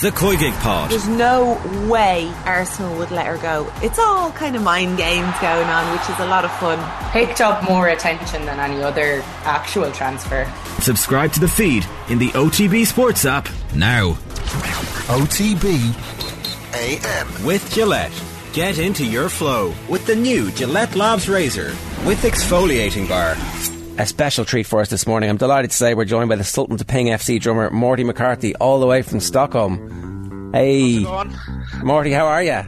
The Koigig Pod. There's no way Arsenal would let her go. It's all kind of mind games going on, which is a lot of fun. Picked up more attention than any other actual transfer. Subscribe to the feed in the OTB Sports app now. OTB AM. With Gillette. Get into your flow with the new Gillette Labs Razor with exfoliating bar. A special treat for us this morning. I'm delighted to say we're joined by the Sultans of Ping FC drummer Morty McCarthy, all the way from Stockholm. Hey, Morty, how are you?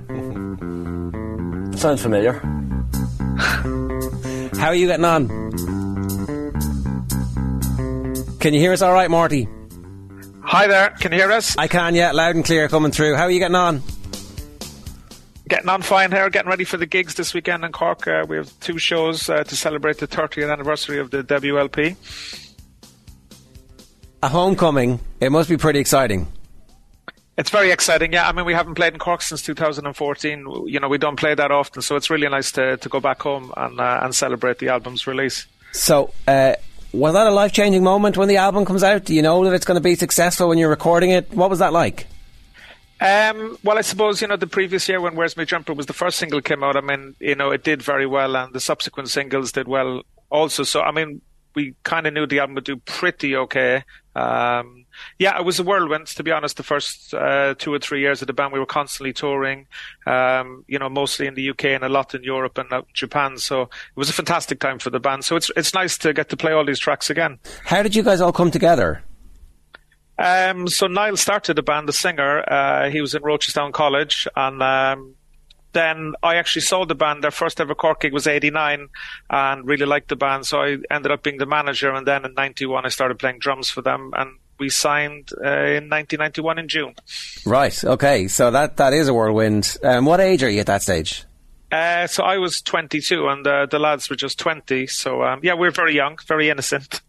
Sounds familiar. How are you getting on? Can you hear us all right, Morty? Hi there, can you hear us? I can, yeah, loud and clear coming through. How are you getting on? Getting on fine here, getting ready for the gigs this weekend in Cork. Uh, we have two shows uh, to celebrate the 30th anniversary of the WLP. A homecoming, it must be pretty exciting. It's very exciting, yeah. I mean, we haven't played in Cork since 2014. You know, we don't play that often, so it's really nice to, to go back home and, uh, and celebrate the album's release. So, uh, was that a life changing moment when the album comes out? Do you know that it's going to be successful when you're recording it? What was that like? Um, well, I suppose you know the previous year when "Where's My Jumper" was the first single came out. I mean, you know, it did very well, and the subsequent singles did well also. So, I mean, we kind of knew the album would do pretty okay. Um, yeah, it was a whirlwind to be honest. The first uh, two or three years of the band, we were constantly touring. Um, you know, mostly in the UK and a lot in Europe and Japan. So it was a fantastic time for the band. So it's it's nice to get to play all these tracks again. How did you guys all come together? Um, so Niall started the band, the singer. Uh, he was in Rochestown College, and um, then I actually saw the band. Their first ever Cork gig was '89, and really liked the band. So I ended up being the manager, and then in '91 I started playing drums for them, and we signed uh, in 1991 in June. Right. Okay. So that that is a whirlwind. Um, what age are you at that stage? Uh, so I was 22, and uh, the lads were just 20. So um, yeah, we we're very young, very innocent.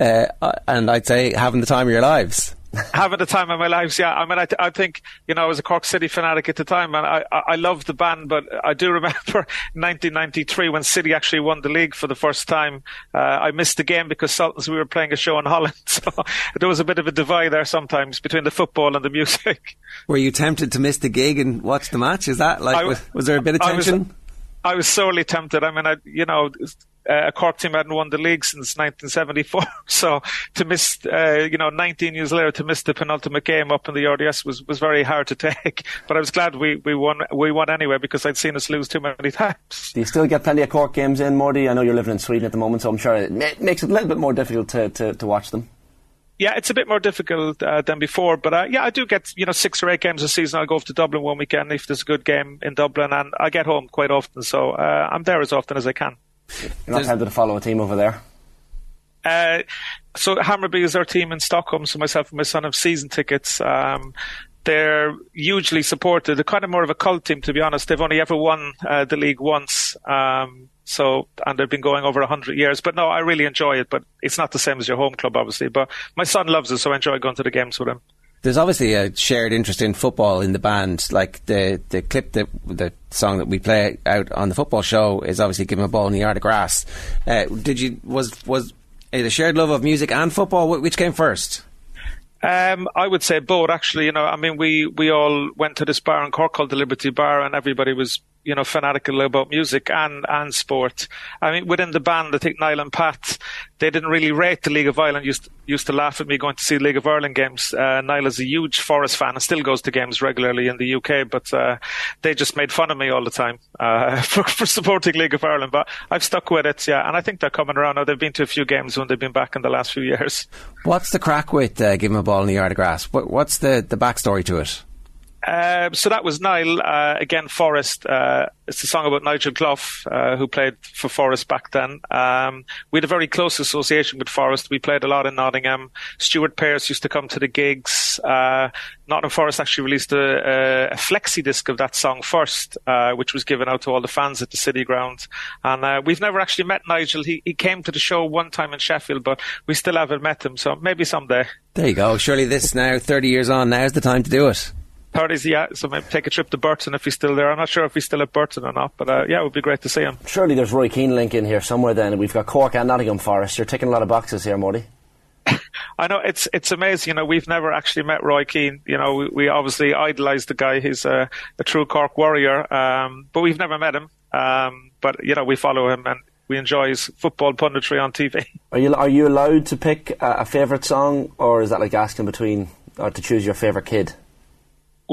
Uh, and I'd say having the time of your lives. having the time of my lives, yeah. I mean, I, th- I think, you know, I was a Cork City fanatic at the time and I, I, I loved the band, but I do remember 1993 when City actually won the league for the first time. Uh, I missed the game because Sultans, we were playing a show in Holland. So there was a bit of a divide there sometimes between the football and the music. Were you tempted to miss the gig and watch the match? Is that like, I, was, was, there a bit of tension? I was, I was sorely tempted. I mean, I, you know, uh, a Cork team hadn't won the league since 1974. So to miss, uh, you know, 19 years later to miss the penultimate game up in the RDS was, was very hard to take. But I was glad we, we won we won anyway because I'd seen us lose too many times. Do you still get plenty of Cork games in, Morty? I know you're living in Sweden at the moment, so I'm sure it makes it a little bit more difficult to, to, to watch them. Yeah, it's a bit more difficult uh, than before, but uh, yeah, I do get you know six or eight games a season. I'll go off to Dublin one weekend if there's a good game in Dublin, and I get home quite often, so uh, I'm there as often as I can. You're not tempted to follow a team over there? Uh, so Hammarby is our team in Stockholm. So myself and my son have season tickets. Um, they're hugely supported. They're kind of more of a cult team, to be honest. They've only ever won uh, the league once. Um, so, and they've been going over a hundred years. But no, I really enjoy it. But it's not the same as your home club, obviously. But my son loves it, so I enjoy going to the games with him there's obviously a shared interest in football in the band. Like the the clip that the song that we play out on the football show is obviously "Give Him a Ball in the Yard of Grass." Uh, did you was was it a shared love of music and football? Which came first? Um, I would say both. Actually, you know, I mean, we we all went to this bar in Cork called the Liberty Bar, and everybody was you know, fanatical about music and, and sport. I mean, within the band, I think Niall and Pat, they didn't really rate the League of Ireland, used, used to laugh at me going to see League of Ireland games. Uh, Niall is a huge Forest fan and still goes to games regularly in the UK, but, uh, they just made fun of me all the time, uh, for, for supporting League of Ireland. But I've stuck with it, yeah, and I think they're coming around now. They've been to a few games when they've been back in the last few years. What's the crack with, uh, Give 'em a Ball in the Yard of Grass? What, what's the, the backstory to it? Uh, so that was Niall uh, again. Forest. Uh, it's a song about Nigel Clough, uh, who played for Forest back then. Um, we had a very close association with Forest. We played a lot in Nottingham. Stuart Pearce used to come to the gigs. Uh, Nottingham Forest actually released a, a, flexi disc of that song first, uh, which was given out to all the fans at the City Ground. And we've never actually met Nigel. He, he came to the show one time in Sheffield, but we still haven't met him. So maybe someday. There you go. Surely this now, thirty years on, now's the time to do it. 30s, yeah. So maybe take a trip to Burton if he's still there. I'm not sure if he's still at Burton or not, but uh, yeah, it would be great to see him. Surely there's Roy Keane link in here somewhere then. We've got Cork and Nottingham Forest. You're ticking a lot of boxes here, Morty. I know it's it's amazing. You know, we've never actually met Roy Keane. You know, we, we obviously idolise the guy. He's a, a true Cork warrior, um, but we've never met him. Um, but you know, we follow him and we enjoy his football punditry on TV. Are you are you allowed to pick a, a favourite song, or is that like asking between or to choose your favourite kid?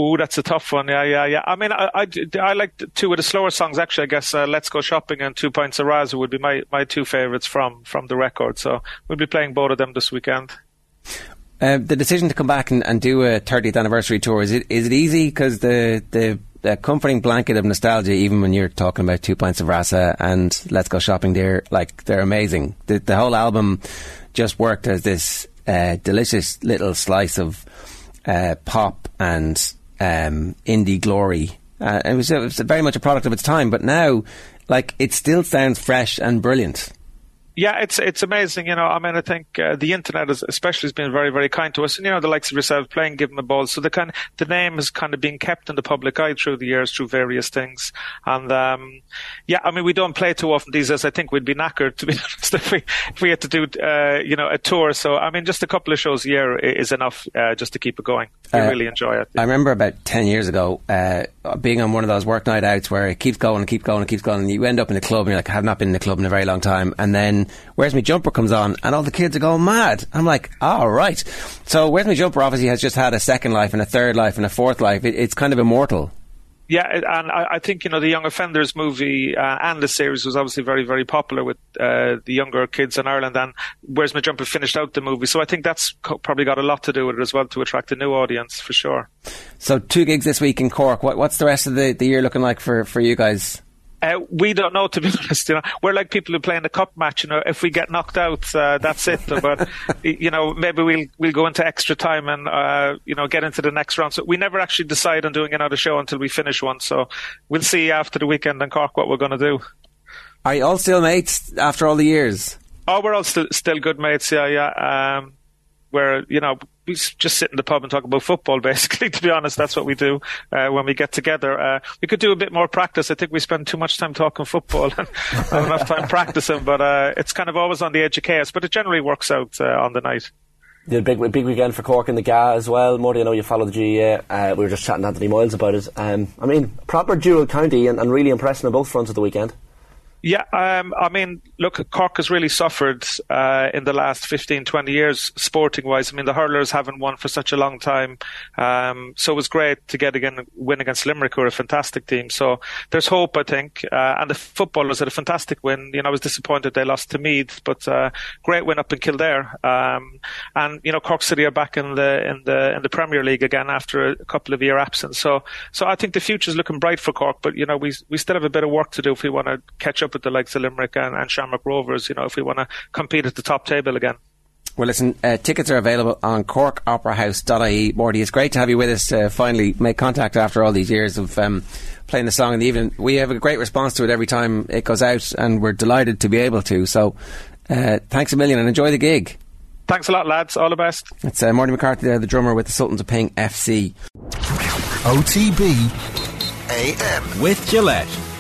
Oh, that's a tough one. Yeah, yeah, yeah. I mean, I, I, I like two of the slower songs. Actually, I guess uh, "Let's Go Shopping" and Two Pints of Rasa would be my, my two favourites from from the record. So we'll be playing both of them this weekend. Uh, the decision to come back and, and, do a 30th anniversary tour is it is it easy because the, the the comforting blanket of nostalgia, even when you're talking about two pints of rasa and let's go shopping, there like they're amazing. The, the whole album just worked as this uh, delicious little slice of uh, pop and um, indie glory. Uh, it, was, it was very much a product of its time, but now, like, it still sounds fresh and brilliant yeah, it's it's amazing. You know, I mean, I think uh, the internet has, especially has been very very kind to us, and you know, the likes of yourself playing, giving the ball. So the kind the name has kind of been kept in the public eye through the years through various things. And um, yeah, I mean, we don't play too often these days. I think we'd be knackered to be honest if we if we had to do uh, you know a tour. So I mean, just a couple of shows a year is enough uh, just to keep it going. We uh, really enjoy it. I remember about ten years ago uh, being on one of those work night outs where it keeps going and keeps going and keeps going, and you end up in the club and you're like, I have not been in the club in a very long time, and then Where's My Jumper comes on, and all the kids are going mad. I'm like, all oh. So Where's My Jumper obviously has just had a second life and a third life and a fourth life. It, it's kind of immortal. Yeah, and I, I, think you know the Young Offenders movie uh, and the series was obviously very, very popular with uh, the younger kids in Ireland. And Where's My Jumper finished out the movie, so I think that's co- probably got a lot to do with it as well to attract a new audience for sure. So two gigs this week in Cork. What, what's the rest of the, the year looking like for, for you guys? Uh, we don't know, to be honest. You know, we're like people who play in the cup match. You know, if we get knocked out, uh, that's it. But you know, maybe we'll we'll go into extra time and uh, you know get into the next round. So we never actually decide on doing another show until we finish one. So we'll see after the weekend in Cork what we're going to do. Are you all still mates after all the years? Oh, we're all still still good mates. Yeah, yeah. Um, where you know we just sit in the pub and talk about football. Basically, to be honest, that's what we do uh, when we get together. Uh, we could do a bit more practice. I think we spend too much time talking football and not enough time practicing. But uh, it's kind of always on the edge of chaos. But it generally works out uh, on the night. Yeah, big big weekend for Cork in the GAA as well. Morty, I know you follow the GAA. Uh, we were just chatting to Anthony Miles about it. Um, I mean, proper dual county and, and really impressive on both fronts of the weekend. Yeah, um, I mean, look, Cork has really suffered uh, in the last 15, 20 years, sporting wise. I mean, the hurlers haven't won for such a long time. Um, so it was great to get again win against Limerick, who are a fantastic team. So there's hope, I think. Uh, and the footballers had a fantastic win. You know, I was disappointed they lost to Meath, but uh, great win up in Kildare. Um, and you know, Cork City are back in the in the in the Premier League again after a couple of year absence. So so I think the future's looking bright for Cork. But you know, we we still have a bit of work to do if we want to catch up up with the likes of Limerick and, and Shamrock Rovers, you know, if we want to compete at the top table again. Well, listen, uh, tickets are available on corkoperahouse.ie. Morty, it's great to have you with us to finally make contact after all these years of um, playing the song in the evening. We have a great response to it every time it goes out, and we're delighted to be able to. So, uh, thanks a million and enjoy the gig. Thanks a lot, lads. All the best. It's uh, Morty McCarthy there, the drummer with the Sultans of Ping FC. OTB AM. With Gillette.